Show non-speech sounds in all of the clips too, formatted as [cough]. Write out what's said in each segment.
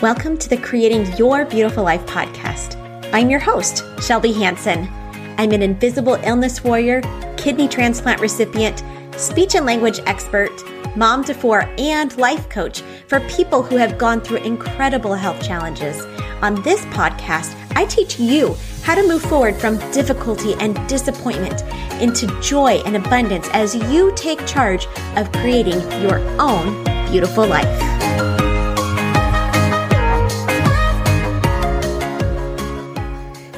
Welcome to the Creating Your Beautiful Life podcast. I'm your host, Shelby Hanson. I'm an invisible illness warrior, kidney transplant recipient, speech and language expert, mom to four, and life coach for people who have gone through incredible health challenges. On this podcast, I teach you how to move forward from difficulty and disappointment into joy and abundance as you take charge of creating your own beautiful life.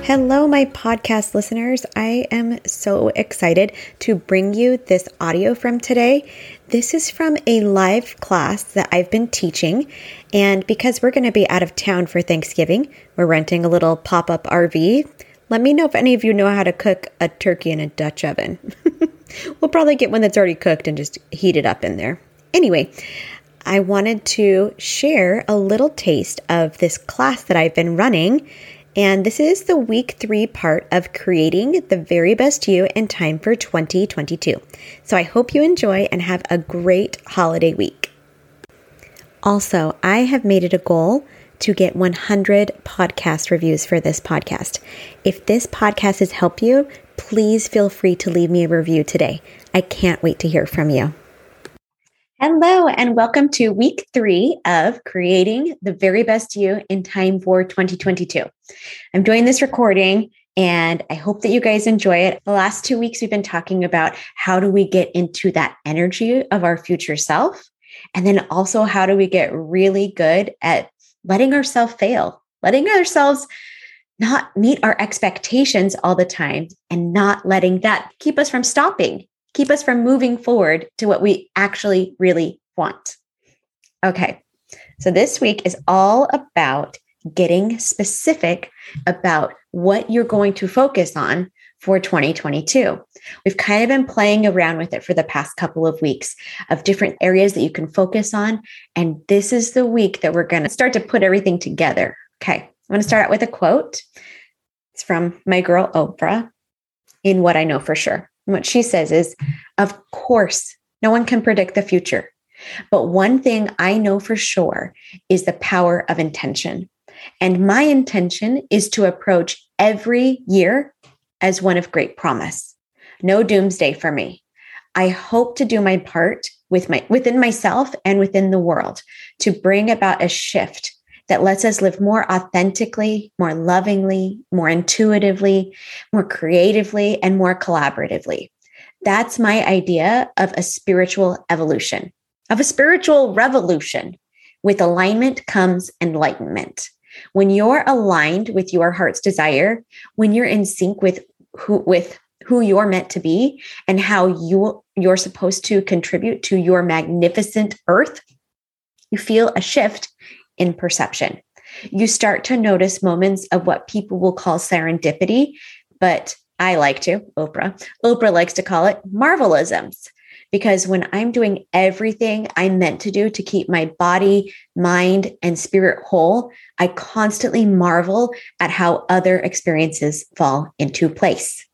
Hello, my podcast listeners. I am so excited to bring you this audio from today. This is from a live class that I've been teaching. And because we're going to be out of town for Thanksgiving, we're renting a little pop up RV. Let me know if any of you know how to cook a turkey in a Dutch oven. [laughs] we'll probably get one that's already cooked and just heat it up in there. Anyway, I wanted to share a little taste of this class that I've been running and this is the week three part of creating the very best you in time for 2022. So I hope you enjoy and have a great holiday week. Also, I have made it a goal to get 100 podcast reviews for this podcast. If this podcast has helped you, please feel free to leave me a review today. I can't wait to hear from you. Hello, and welcome to week three of creating the very best you in time for 2022. I'm doing this recording and I hope that you guys enjoy it. The last two weeks, we've been talking about how do we get into that energy of our future self? And then also, how do we get really good at letting ourselves fail, letting ourselves not meet our expectations all the time and not letting that keep us from stopping keep us from moving forward to what we actually really want. Okay, so this week is all about getting specific about what you're going to focus on for 2022. We've kind of been playing around with it for the past couple of weeks of different areas that you can focus on. And this is the week that we're going to start to put everything together. Okay, I'm going to start out with a quote. It's from my girl Oprah in What I Know for Sure. And what she says is, of course, no one can predict the future. But one thing I know for sure is the power of intention. And my intention is to approach every year as one of great promise. No doomsday for me. I hope to do my part with my within myself and within the world to bring about a shift that lets us live more authentically, more lovingly, more intuitively, more creatively, and more collaboratively. That's my idea of a spiritual evolution, of a spiritual revolution. With alignment comes enlightenment. When you're aligned with your heart's desire, when you're in sync with who with who you're meant to be and how you you're supposed to contribute to your magnificent earth, you feel a shift in perception. You start to notice moments of what people will call serendipity, but I like to, Oprah, Oprah likes to call it marvelisms. Because when I'm doing everything I'm meant to do to keep my body, mind, and spirit whole, I constantly marvel at how other experiences fall into place.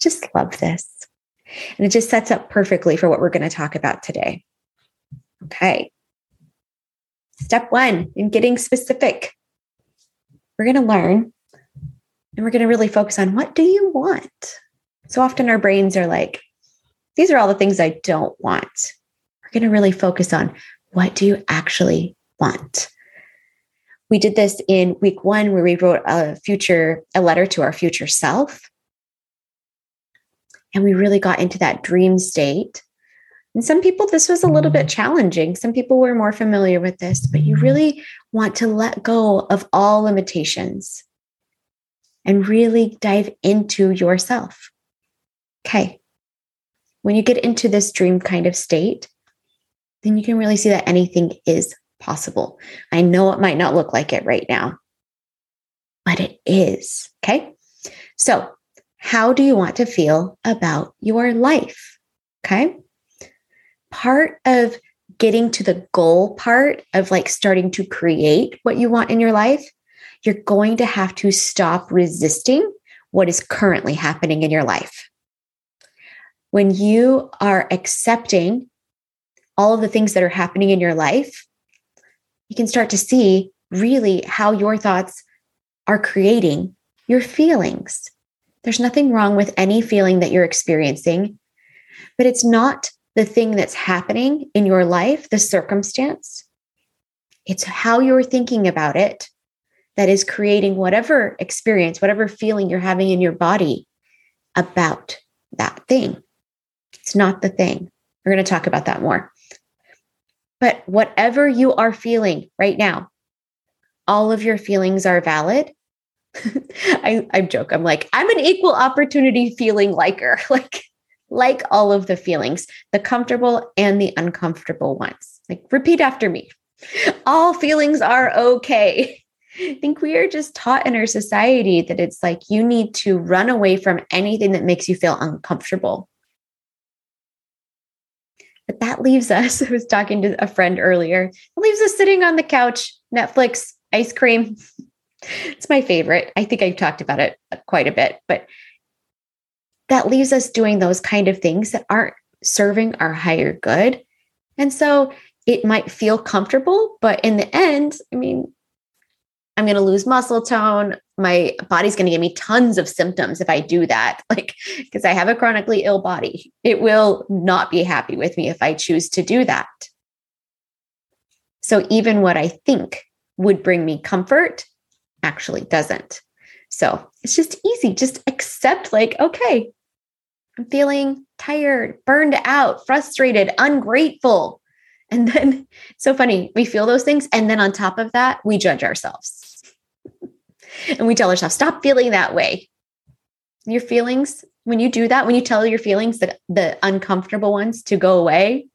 Just love this. And it just sets up perfectly for what we're going to talk about today. Okay. Step one in getting specific. We're going to learn and we're going to really focus on what do you want? So often our brains are like, these are all the things I don't want. We're going to really focus on what do you actually want? We did this in week one where we wrote a future, a letter to our future self. And we really got into that dream state and some people, this was a little bit mm-hmm. challenging. Some people were more familiar with this, but you mm-hmm. really want to let go of all limitations and really dive into yourself. Okay. When you get into this dream kind of state, then you can really see that anything is possible. I know it might not look like it right now, but it is. Okay. So, how do you want to feel about your life? Okay part of getting to the goal part of like starting to create what you want in your life, you're going to have to stop resisting what is currently happening in your life. When you are accepting all of the things that are happening in your life, you can start to see really how your thoughts are creating your feelings. There's nothing wrong with any feeling that you're experiencing, but it's not the thing that's happening in your life, the circumstance. It's how you're thinking about it that is creating whatever experience, whatever feeling you're having in your body about that thing. It's not the thing. We're going to talk about that more. But whatever you are feeling right now, all of your feelings are valid. [laughs] I, I joke. I'm like, I'm an equal opportunity feeling liker, [laughs] like, like all of the feelings, the comfortable and the uncomfortable ones. Like, repeat after me. All feelings are okay. [laughs] I think we are just taught in our society that it's like you need to run away from anything that makes you feel uncomfortable. But that leaves us, [laughs] I was talking to a friend earlier, it leaves us sitting on the couch, Netflix, ice cream. [laughs] It's my favorite. I think I've talked about it quite a bit, but that leaves us doing those kind of things that aren't serving our higher good. And so it might feel comfortable, but in the end, I mean, I'm going to lose muscle tone. My body's going to give me tons of symptoms if I do that. [laughs] Like, because I have a chronically ill body, it will not be happy with me if I choose to do that. So, even what I think would bring me comfort actually doesn't. So, it's just easy. Just accept, like, okay, I'm feeling tired, burned out, frustrated, ungrateful. And then, so funny, we feel those things. And then on top of that, we judge ourselves and we tell ourselves, stop feeling that way. Your feelings, when you do that, when you tell your feelings, that the uncomfortable ones to go away,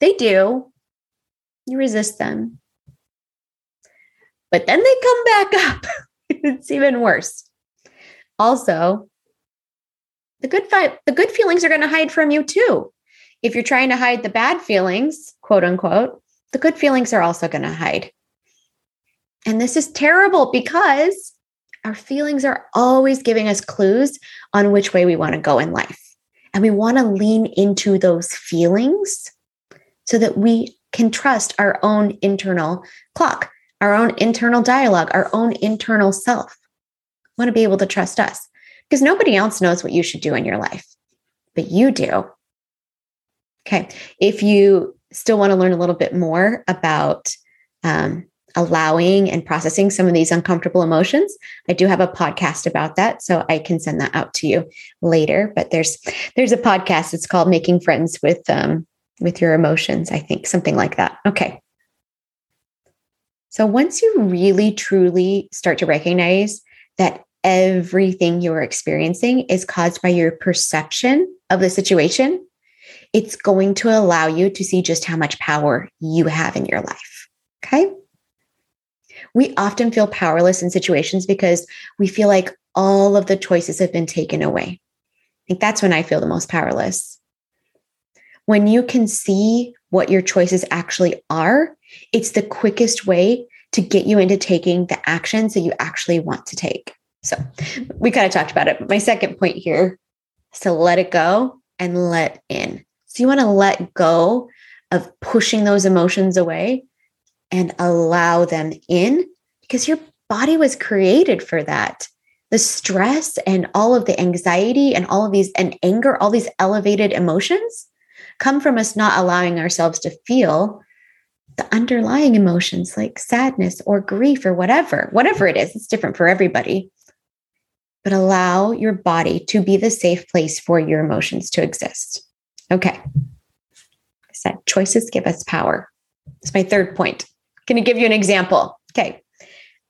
they do. You resist them. But then they come back [laughs] up. it's even worse. Also, the good fi- the good feelings are going to hide from you too. If you're trying to hide the bad feelings, quote unquote, the good feelings are also going to hide. And this is terrible because our feelings are always giving us clues on which way we want to go in life. And we want to lean into those feelings so that we can trust our own internal clock, our own internal dialogue, our own internal self. We want to be able to trust us because nobody else knows what you should do in your life, but you do. Okay. If you still want to learn a little bit more about um, allowing and processing some of these uncomfortable emotions i do have a podcast about that so i can send that out to you later but there's there's a podcast it's called making friends with um with your emotions i think something like that okay so once you really truly start to recognize that everything you're experiencing is caused by your perception of the situation it's going to allow you to see just how much power you have in your life okay we often feel powerless in situations because we feel like all of the choices have been taken away. I think that's when I feel the most powerless. When you can see what your choices actually are, it's the quickest way to get you into taking the actions that you actually want to take. So we kind of talked about it. But My second point here is to let it go and let in. So you want to let go of pushing those emotions away and allow them in because your body was created for that. The stress and all of the anxiety and all of these and anger, all these elevated emotions come from us not allowing ourselves to feel the underlying emotions like sadness or grief or whatever, whatever it is. It's different for everybody. But allow your body to be the safe place for your emotions to exist. Okay. I said choices give us power. That's my third point. Can I give you an example? Okay.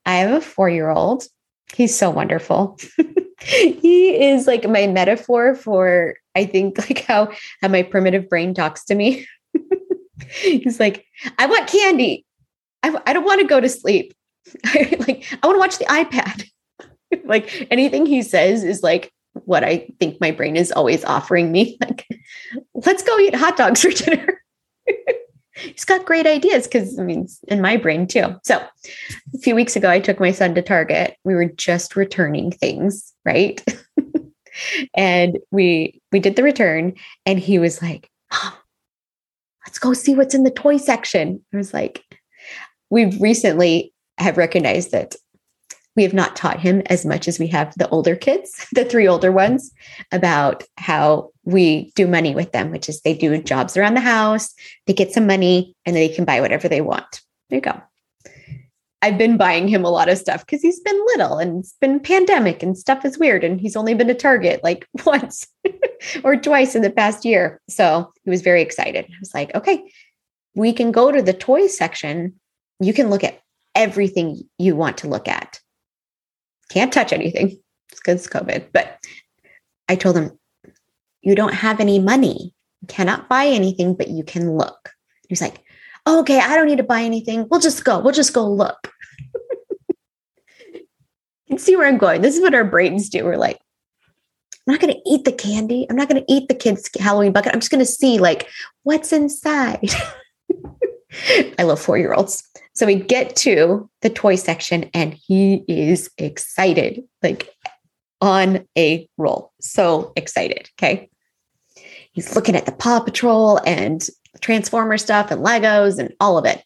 I have a four year old. He's so wonderful. [laughs] he is like my metaphor for, I think, [laughs] like how, how my primitive brain talks to me. [laughs] He's like, I want candy. I, I don't want to go to sleep. Like, I want to watch the iPad. [laughs] like anything he says is like what I think my brain is always offering me. [laughs] Like, let's go eat hot dogs for [laughs] dinner he's got great ideas because I mean, in my brain too. So a few weeks ago, I took my son to Target. We were just returning things, right? and we we did the return, and he was like, "Mom, let's go see what's in the toy section." I was like, "We've recently have recognized that we have not taught him as much as we have the older kids, [laughs] the three older ones, about how we do money with them, which is they do jobs around the house, they get some money, and they can buy whatever they want. There you go. I've been buying him a lot of stuff because he's been little and it's been pandemic and stuff is weird. And he's only been to Target like [laughs] once or twice in the past year. So he was very excited. I was like, okay, we can go to the toy section. You can look at everything you want to look at. Can't touch anything because it's COVID. But I told him, you don't have any money. You cannot buy anything, but you can look. He's like, oh, okay, I don't need to buy anything. We'll just go. We'll just go look. [laughs] you can see where I'm going. This is what our brains do. We're like, I'm not going to eat the candy. I'm not going to eat the kids' Halloween bucket. I'm just going to see like what's inside. [laughs] I love four year olds. So we get to the toy section and he is excited, like on a roll. So excited. Okay. He's looking at the Paw Patrol and Transformer stuff and Legos and all of it.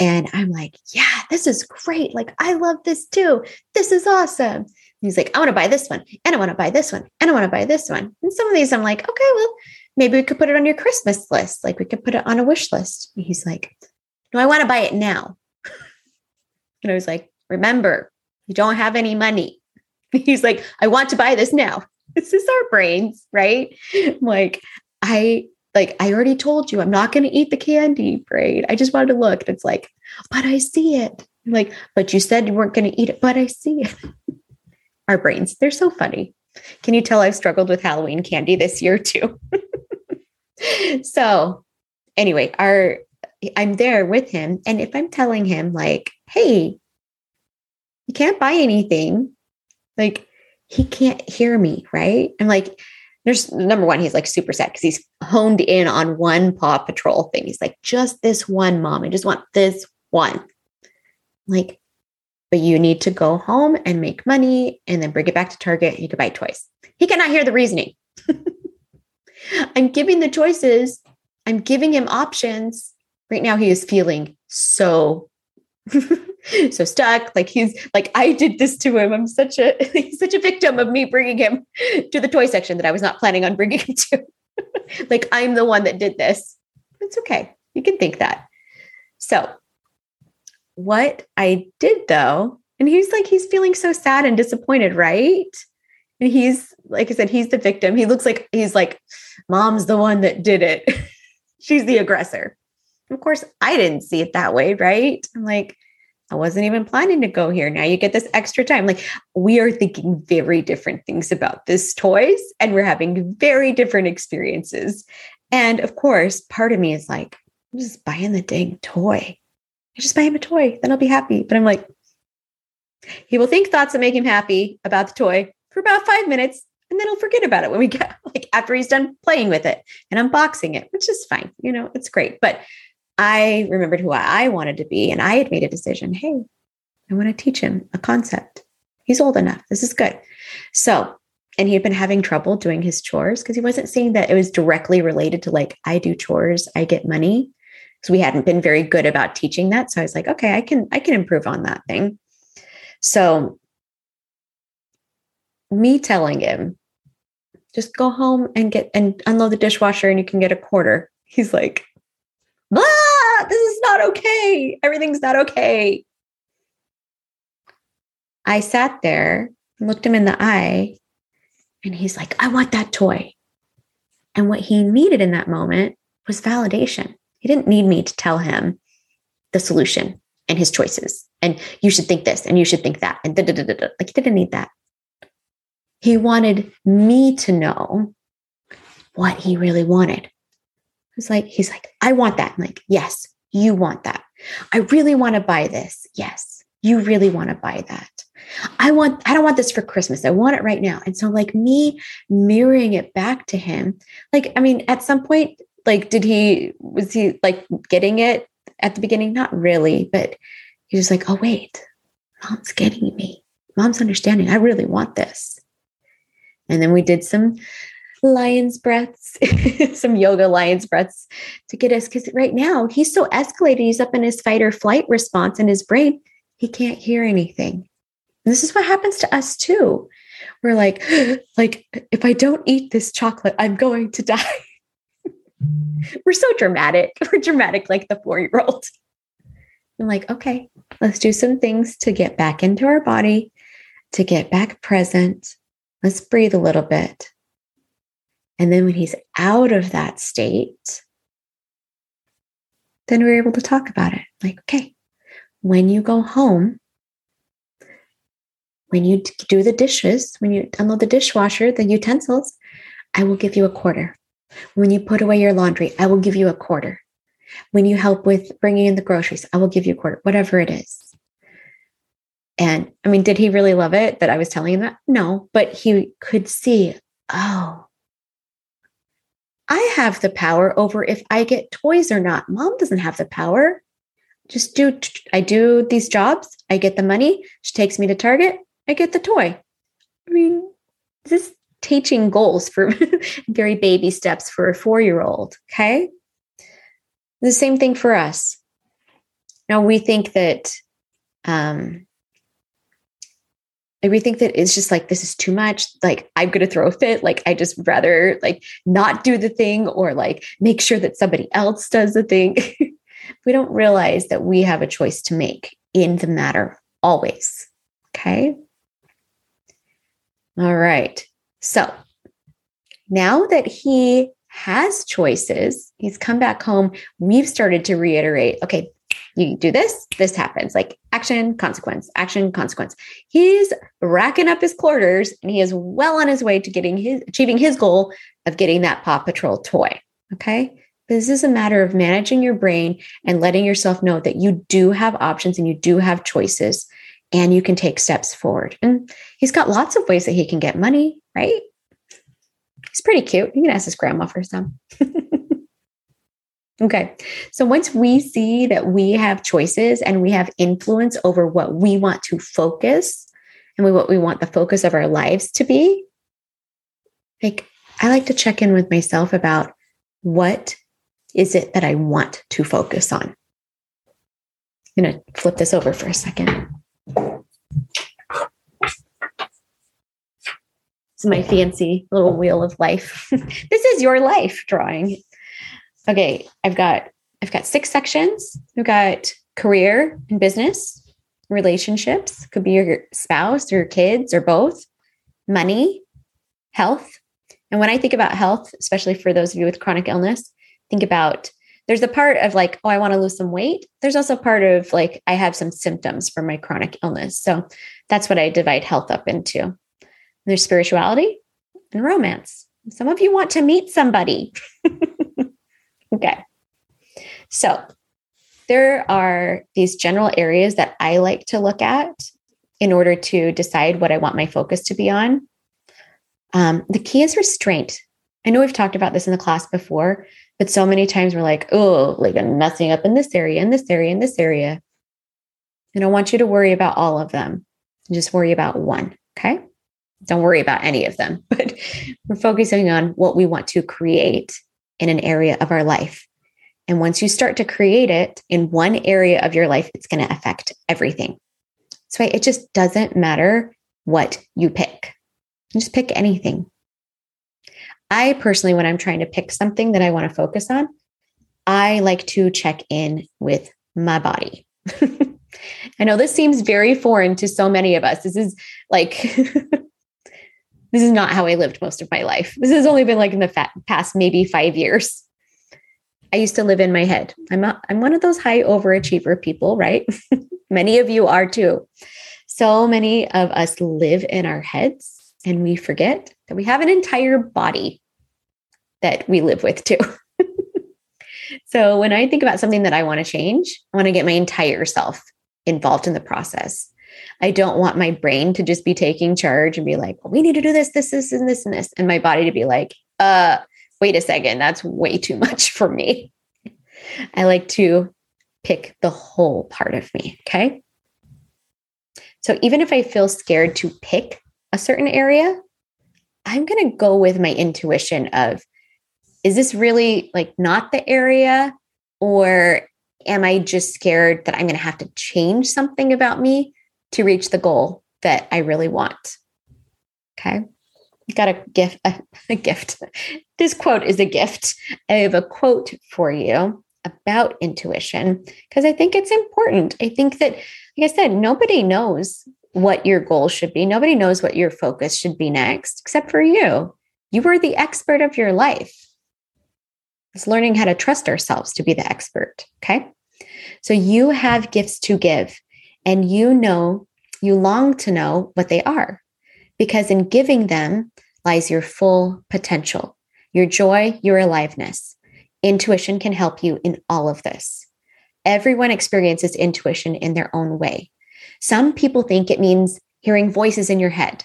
And I'm like, yeah, this is great. Like, I love this too. This is awesome. He's like, I want to buy this one and I want to buy this one and I want to buy this one. And some of these I'm like, okay, well, maybe we could put it on your Christmas list. Like we could put it on a wish list. And he's like, no, I want to buy it now. [laughs] and I was like, remember, you don't have any money. [laughs] He's like, I want to buy this now. [laughs] This is our brains, right? I'm like, I like, I already told you I'm not going to eat the candy braid. I just wanted to look. And it's like, but I see it. I'm like, but you said you weren't going to eat it, but I see it. our brains, they're so funny. Can you tell I've struggled with Halloween candy this year too? so, anyway, our I'm there with him. And if I'm telling him, like, hey, you can't buy anything, like, he can't hear me, right? I'm like, there's number one, he's like super sad because he's honed in on one Paw Patrol thing. He's like, just this one, mom. I just want this one. Like, but you need to go home and make money and then bring it back to Target. You can buy toys. He cannot hear the reasoning. [laughs] I'm giving the choices, I'm giving him options. Right now, he is feeling so. [laughs] so stuck. Like he's like i did this to him. I'm such a [laughs] he's such a victim of me bringing him to the toy section that i was not planning on bringing him to. [laughs] Like i'm the one that did this. It's okay. You can think that. So what i did though and he's like he's feeling so sad and disappointed right? And he's like i said he's the victim. He looks like he's like mom's the one that did it. She's the aggressor of course i didn't see it that way right? I'm like i wasn't even planning to go here. Now you get this extra time. Like we are thinking very different things about this toys and we're having very different experiences. And of course part of me is like i'm just buying the dang toy. I just buy him a toy then i'll be happy. But i'm like he will think thoughts that make him happy about the toy for about five minutes and then he'll forget about it when we [laughs] get like after he's done playing with it and unboxing it, which is fine. You know, it's great. But I remembered who I wanted to be and I had made a decision. Hey, I want to teach him a concept. He's old enough. This is good. So, and he had been having trouble doing his chores because he wasn't seeing that it was directly related to like, I do chores, I get money. So we hadn't been very good about teaching that. So I was like, okay, I can, I can improve on that thing. So me telling him, just go home and get and unload the dishwasher and you can get a quarter. [laughs] He's like, not okay. Everything's not okay. I sat there, looked him in the eye, and he's like, I want that toy. And what he needed in that moment was validation. He didn't need me to tell him the solution and his choices. And you should think this and you should think that. And da, da, da, da. like he didn't need that. He wanted me to know what he really wanted. It's like, he's like, I want that. I'm like, yes, you want that. I really want to buy this. Yes, you really want to buy that. I want, I don't want this for Christmas. I want it right now. And so, like, me mirroring it back to him, like, I mean, at some point, like, did he, was he like getting it at the beginning? Not really, but he was like, oh, wait, mom's getting me. Mom's understanding. I really want this. And then we did some lion's breaths, [laughs] some yoga lion's breaths to get us. Because right now he's so escalated. He's up in his fight or flight response in his brain. He can't hear anything. And this is what happens to us too. We're like, [gasps] like, if I don't eat this chocolate, I'm going to die. [laughs] We're so dramatic. [laughs] We're dramatic like the four year old. I'm like, okay, let's do some things to get back into our body, to get back present. Let's breathe a little bit. And then when he's out of that state, then we're able to talk about it. Like, okay, when you go home, when you do the dishes, when you unload the dishwasher, the utensils, I will give you a quarter. When you put away your laundry, I will give you a quarter. When you help with bringing in the groceries, I will give you a quarter, whatever it is. And I mean, did he really love it that I was telling him that? No, but he could see, oh, I have the power over if I get toys or not. Mom doesn't have the power. Just do, I do these jobs, I get the money. She takes me to Target, I get the toy. I mean, this teaching goals for [laughs] very baby steps for a four year old. Okay. The same thing for us. Now we think that, um, we think that it's just like this is too much like i'm going to throw a fit. Like i just rather like not do the thing or like make sure that somebody else does the thing. [laughs] We don't realize that we have a choice to make in the matter always okay? All right. So now that he has choices, he's come back home, we've started to reiterate okay, you do this, this happens like action, consequence, action, consequence. He's racking up his quarters and he is well on his way to getting his achieving his goal of getting that Paw Patrol toy. Okay. This is a matter of managing your brain and letting yourself know that you do have options and you do have choices and you can take steps forward. And he's got lots of ways that he can get money, right? He's pretty cute. You can ask his grandma for some. [laughs] okay. So once we see that we have choices and we have influence over what we want to focus and what we want the focus of our lives to be, like I like to check in with myself about what is it that I want to focus on. I'm going to flip this over for a second. It's my fancy little wheel of life. [laughs] this is your life drawing. Okay, I've got I've got six sections. We've got career and business, relationships, could be your spouse or your kids or both, money, health. And when I think about health, especially for those of you with chronic illness, think about there's a part of like, oh, I want to lose some weight. There's also part of like, I have some symptoms from my chronic illness. So that's what I divide health up into. There's spirituality and romance. Some of you want to meet somebody. [laughs] okay. So there are these general areas that I like to look at in order to decide what I want my focus to be on. Um, the key is restraint. I know we've talked about this in the class before, but so many times we're like, oh, like I'm messing up in this area, in this area, in this area. And I want you to worry about all of them. Just worry about one. Okay don't worry about any of them, [laughs] but we're focusing on what we want to create in an area of our life. And once you start to create it in one area of your life, it's going to affect everything. So it just doesn't matter what you pick. You just pick anything. I personally, when I'm trying to pick something that I want to focus on, I like to check in with my body. [laughs] I know this seems very foreign to so many of us. This is like [laughs] this is not how I lived most of my life. This has only been like in the past maybe five years. I used to live in my head. I'm a, I'm one of those high overachiever people, right? [laughs] many of you are too. So many of us live in our heads and we forget that we have an entire body that we live with too. [laughs] so when I think about something that I want to change, I want to get my entire self involved in the process. I don't want my brain to just be taking charge and be like, well, we need to do this, this, this, and this, and this. And my body to be like, uh, wait a second, that's way too [laughs] much for me. I like to pick the whole part of me. Okay. So even if I feel scared to pick a certain area, I'm going to go with my intuition of is this really like not the area or am I just scared that I'm going to have to change something about me to reach the goal that I really want? Okay. Got a gift, a, [laughs] a gift. This quote is a gift. I have a quote for you about intuition because I think it's important. I think that, like I said, nobody knows what your goal should be. Nobody knows what your focus should be next except for you. You are the expert of your life. It's learning how to trust ourselves to be the expert. Okay. So you have gifts to give, and you know, you long to know what they are because in giving them lies your full potential, your joy, your aliveness. Intuition can help you in all of this. Everyone experiences intuition in their own way. Some people think it means hearing voices in your head.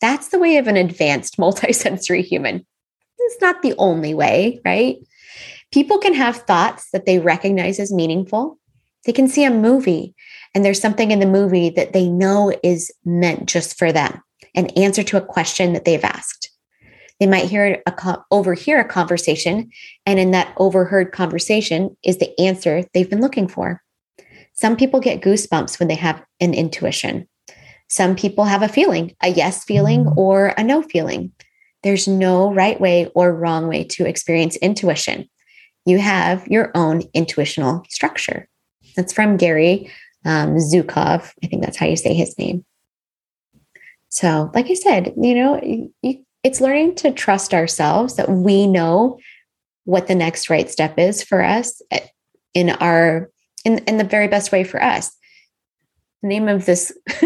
That's the way of an advanced [laughs] multisensory human. It's not the only way, right? People can have thoughts that they recognize as meaningful. They can see a movie and there's something in the movie that they know is meant just for them, an answer to a question that they've asked. They might hear a overhear a conversation, and in that overheard conversation is the answer they've been looking for. Some people get goosebumps when they have an intuition. Some people have a feeling, a yes feeling mm-hmm. or a no feeling. There's no right way or wrong way to experience intuition. You have your own intuitional structure. That's from Gary um, Zukav. I think that's how you say his name. So, like I said, you know, you, it's learning to trust ourselves that we know what the next right step is for us eh, in our in, in the very best way for us. The name of this [laughs]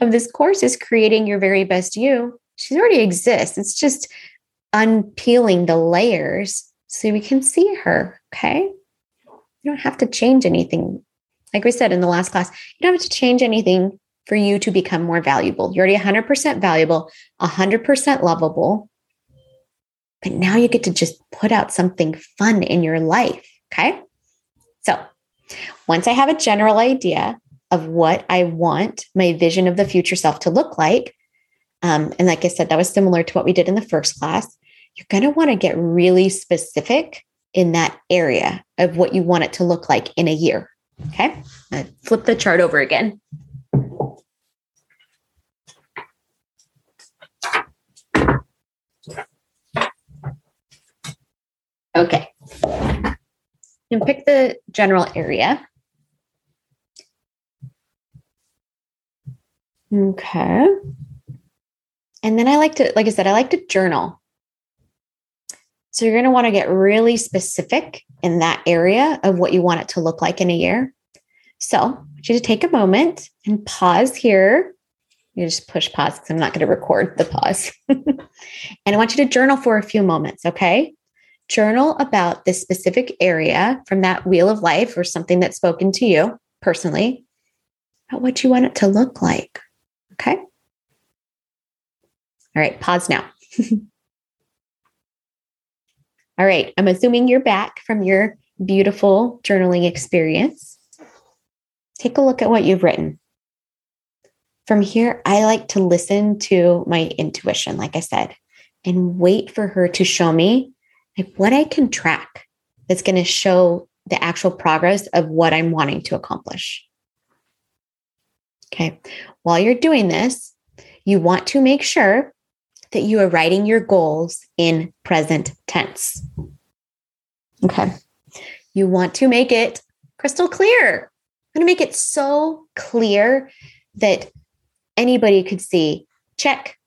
of this course is creating your very best you. She already exists. It's just unpeeling the layers so we can see her. Okay. You don't have to change anything. Like we said in the last class, you don't have to change anything for you to become more valuable. You're already 100% valuable, 100% lovable. But now you get to just put out something fun in your life. Okay. So once I have a general idea of what I want my vision of the future self to look like, um, and like I said, that was similar to what we did in the first class, you're going to want to get really specific in that area of what you want it to look like in a year. Okay. Flip the chart over again. Okay and pick the general area. Okay. And then I like to, like I said, I like to journal. So you're going to want to get really specific in that area of what you want it to look like in a year. So I want you to take a moment and pause here. You just push pause because I'm not going to record the pause. [laughs] and I want you to journal for a few moments. Okay journal about this specific area from that wheel of life or something that's spoken to you personally about what you want it to look like. Okay. All right, pause now. [laughs] All right, I'm assuming you're back from your beautiful journaling experience. Take a look at what you've written. From here, I like to listen to my intuition, like I said, and wait for her to show me like what I can track that's going to show the actual progress of what I'm wanting to accomplish. Okay. While you're doing this, you want to make sure that you are writing your goals in present tense. Okay. You want to make it crystal clear. I'm going to make it so clear that anybody could see check,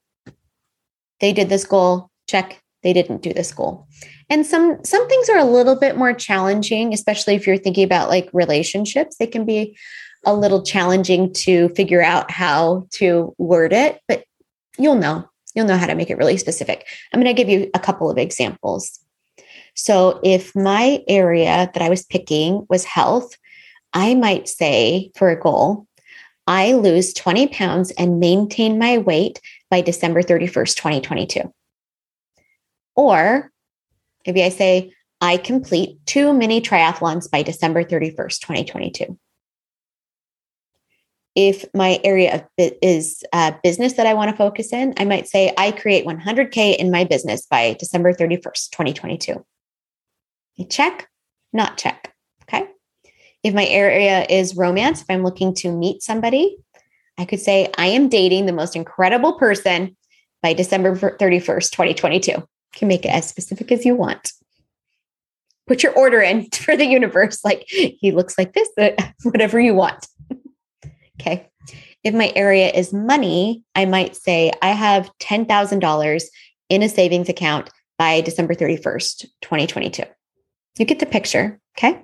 they did this goal, check, they didn't do this goal and some some things are a little bit more challenging especially if you're thinking about like relationships they can be a little challenging to figure out how to word it but you'll know you'll know how to make it really specific. I'm going to give you a couple of examples. So if my area that i was picking was health i might say for a goal i lose 20 pounds and maintain my weight by december 31st 2022 or Maybe I say, I complete two mini triathlons by December 31st, 2022. If my area of is uh, business that I want to focus in, I might say I create 100K in my business by December 31st, 2022. Check, not check. Okay. If my area is romance, if I'm looking to meet somebody, I could say I am dating the most incredible person by December 31st, 2022. You can make it as specific as you want. Put your order in [laughs] for the universe. Like he looks like this, [laughs] whatever you want. Okay. If my area is money, I might say I have $10,000 in a savings account by December 31st, 2022. You get the picture. Okay.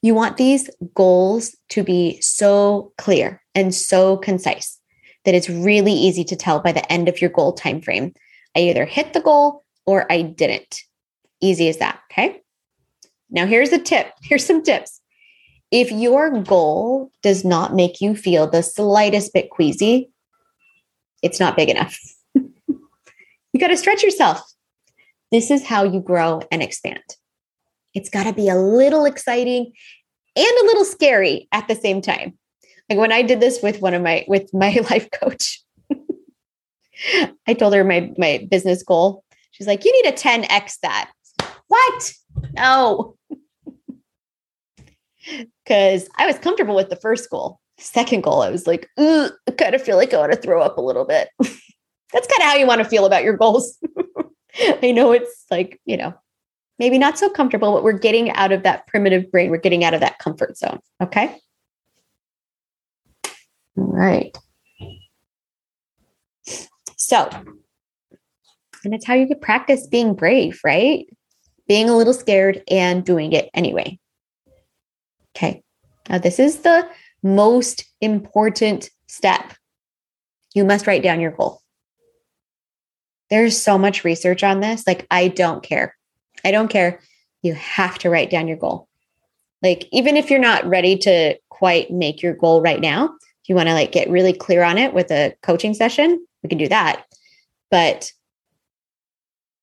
You want these goals to be so clear and so concise that it's really easy to tell by the end of your goal time frame. I either hit the goal or I didn't. Easy as that. Okay. Now, here's a tip. Here's some tips. If your goal does not make you feel the slightest bit queasy, it's not big enough. [laughs] you got to stretch yourself. This is how you grow and expand. It's got to be a little exciting and a little scary at the same time. Like when I did this with one of my [laughs] with my life coach, [laughs] I told her my my business goal. She's like, "You need a 10x that." What? No. Cuz I was comfortable with the first goal. Second goal, I was like, I kind of feel like I want to throw up a little bit. [laughs] That's kind of how you want to feel about your goals. [laughs] I know it's like, you know, maybe not so comfortable, but we're getting out of that primitive brain. We're getting out of that comfort zone. Okay. All right. So, and it's how you could practice being brave, right? Being a little scared and doing it anyway. Okay. Now, this is the most important step. You must write down your goal. There's so much research on this. Like, I don't care. I don't care. You have to write down your goal. Like, even if you're not ready to quite make your goal right now, if you want to like get really clear on it with a coaching session, we can do that. But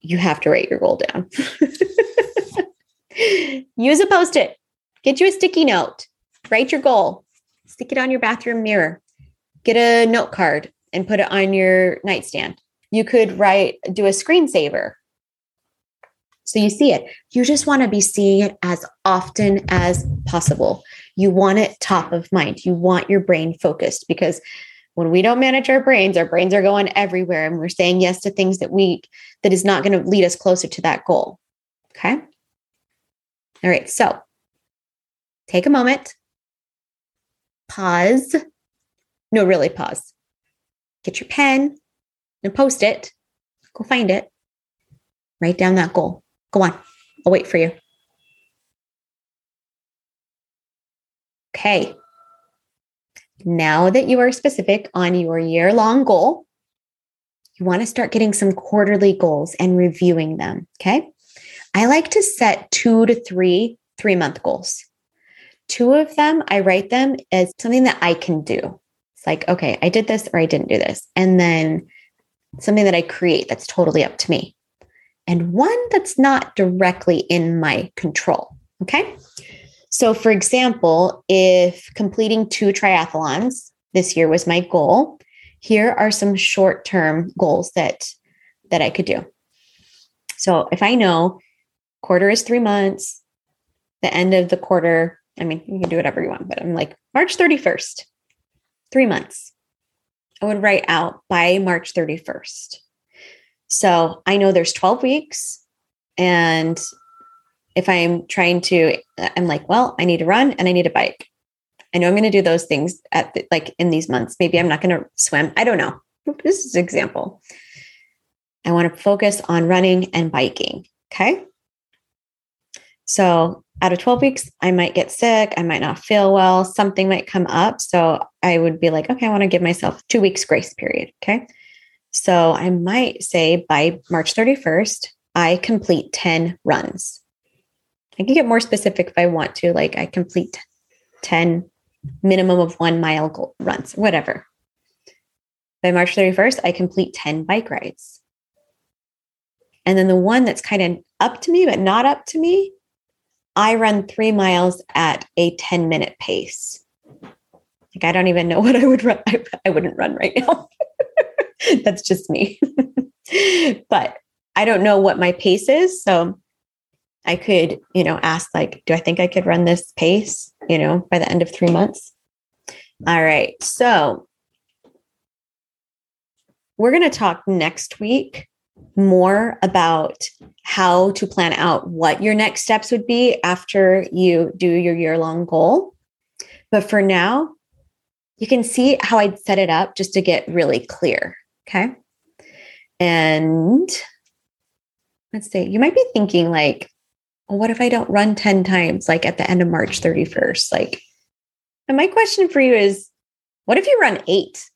you have to write your goal down. [laughs] Use a post it, get you a sticky note, write your goal, stick it on your bathroom mirror, get a note card and put it on your nightstand. You could write, do a screensaver so you see it. You just want to be seeing it as often as possible. You want it top of mind. You want your brain focused because when we don't manage our brains, our brains are going everywhere and we're saying yes to things that we that is not going to lead us closer to that goal. Okay? All right, so take a moment. Pause. No, really pause. Get your pen and post it. Go find it. Write down that goal. Go on. I'll wait for you. Okay. Now that you are specific on your year long goal, you want to start getting some quarterly goals and reviewing them. Okay. I like to set two to three three month goals. Two of them, I write them as something that I can do. It's like, okay, I did this or I didn't do this. And then something that I create that's totally up to me and one that's not directly in my control. Okay. So, for example, if completing two triathlons this year was my goal, here are some short term goals that that I could do. So, if I know quarter is three months, the end of the quarter, I mean, you can do whatever you want, but I'm like March 31st, three months. I would write out by March 31st. So I know there's 12 weeks. And if I'm trying to, I'm like, well, I need to run and I need a bike. I know I'm going to do those things at the, like in these months. Maybe I'm not going to swim. I don't know. This is an example. I want to focus on running and biking. Okay. So out of 12 weeks, I might get sick. I might not feel well. Something might come up. So I would be like, okay, I want to give myself two weeks grace period. Okay. So I might say by March 31st, I complete 10 runs. I can get more specific if I want to, like I complete 10 minimum of one mile runs, whatever. By March 31st, I complete 10 bike rides. And then the one that's kind of up to me, but not up to me, I run three miles at a 10 minute pace. Like, I don't even know [laughs] what I would run. I, I wouldn't run right now. [laughs] That's just me. [laughs] but I don't know what my pace is. So I could, you know, ask, like, do I think I could run this pace, you know, by the end of three months? All right. So we're going to talk next week more about how to plan out what your next steps would be after you do your year long goal. But for now, you can see how I'd set it up just to get really clear. Okay. And let's see, you might be thinking, like, well, what if I don't run 10 times, like at the end of March 31st? Like, and my question for you is what if you run eight?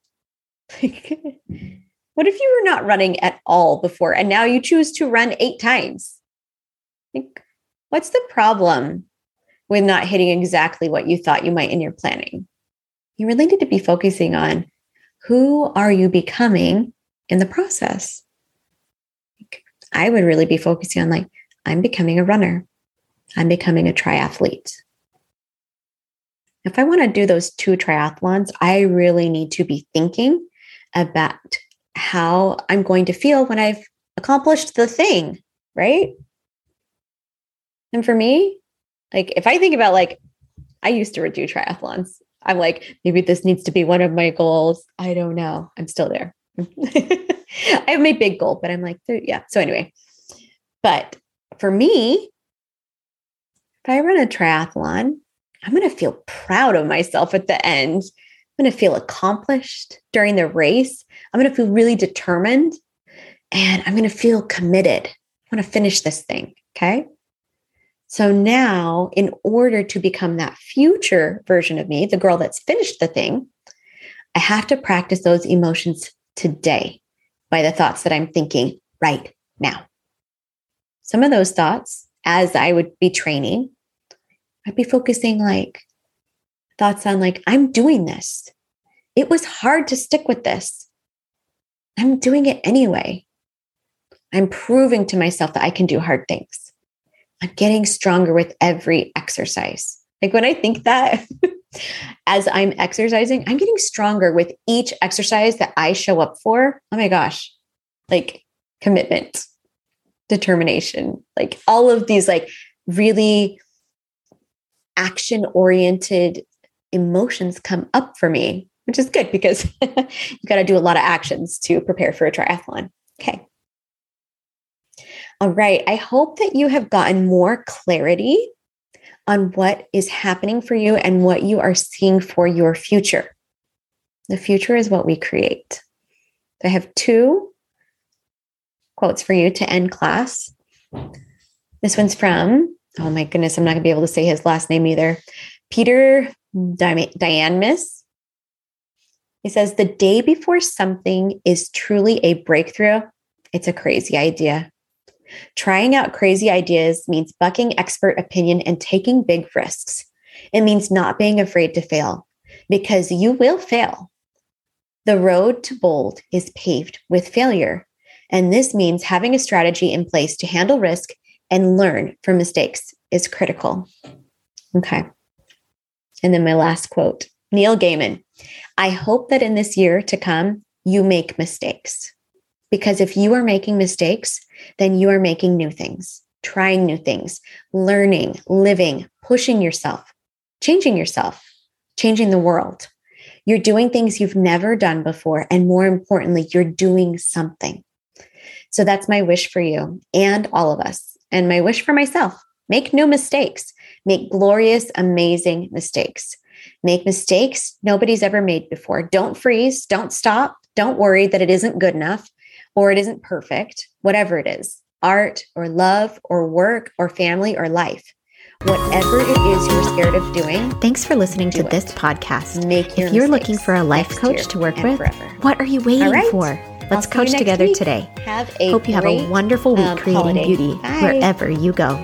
[laughs] What if you were not running at all before and now you choose to run eight times? Like, what's the problem with not hitting exactly what you thought you might in your planning? You really need to be focusing on who are you becoming in the process? I would really be focusing on like, I'm becoming a runner. I'm becoming a triathlete. If I want to do those two triathlons, I really need to be thinking about how I'm going to feel when I've accomplished the thing, right? And for me, like if I think about like I used to do triathlons. I'm like, maybe this needs to be one of my goals. I don't know. I'm still there. [laughs] I have my big goal, but I'm like, yeah. So anyway, but for me, if I run a triathlon, I'm going to feel proud of myself at the end. I'm going to feel accomplished during the race. I'm going to feel really determined and I'm going to feel committed. I want to finish this thing. Okay. So now, in order to become that future version of me, the girl that's finished the thing, I have to practice those emotions today by the thoughts that I'm thinking right now. Some of those thoughts, as I would be training, I'd be focusing like thoughts on like, I'm doing this. It was hard to stick with this. I'm doing it anyway. I'm proving to myself that I can do hard things. I'm getting stronger with every exercise. Like when I think that [laughs] as I'm exercising, I'm getting stronger with each exercise that I show up for. Oh my gosh, like commitment, determination, like all of these, like really action oriented emotions come up for me, which is good because [laughs] you got to do a lot of actions to prepare for a triathlon. Okay. All right. I hope that you have gotten more clarity on what is happening for you and what you are seeing for your future. The future is what we create. I have two quotes for you to end class. This one's from, oh my goodness, I'm not going to be able to say his last name either. Peter Diamandis. He says, The day before something is truly a breakthrough, it's a crazy idea. Trying out crazy ideas means bucking expert opinion and taking big risks. It means not being afraid to fail because you will fail. The road to bold is paved with failure. And this means having a strategy in place to handle risk and learn from mistakes is critical. Okay. And then my last quote Neil Gaiman I hope that in this year to come, you make mistakes. Because if you are making mistakes, then you are making new things, trying new things, learning, living, pushing yourself, changing yourself, changing the world. You're doing things you've never done before. And more importantly, you're doing something. So that's my wish for you and all of us, and my wish for myself. Make no mistakes, make glorious, amazing mistakes. Make mistakes nobody's ever made before. Don't freeze, don't stop, don't worry that it isn't good enough or it isn't perfect, whatever it is art or love or work or family or life. Whatever it is you're scared of doing. Thanks for listening to it. this podcast. Make if you're looking for a life coach to work with, forever. what are you waiting right. for? Let's coach together week. today. Have a Hope you have a wonderful week um, creating holiday. beauty Bye. wherever you go.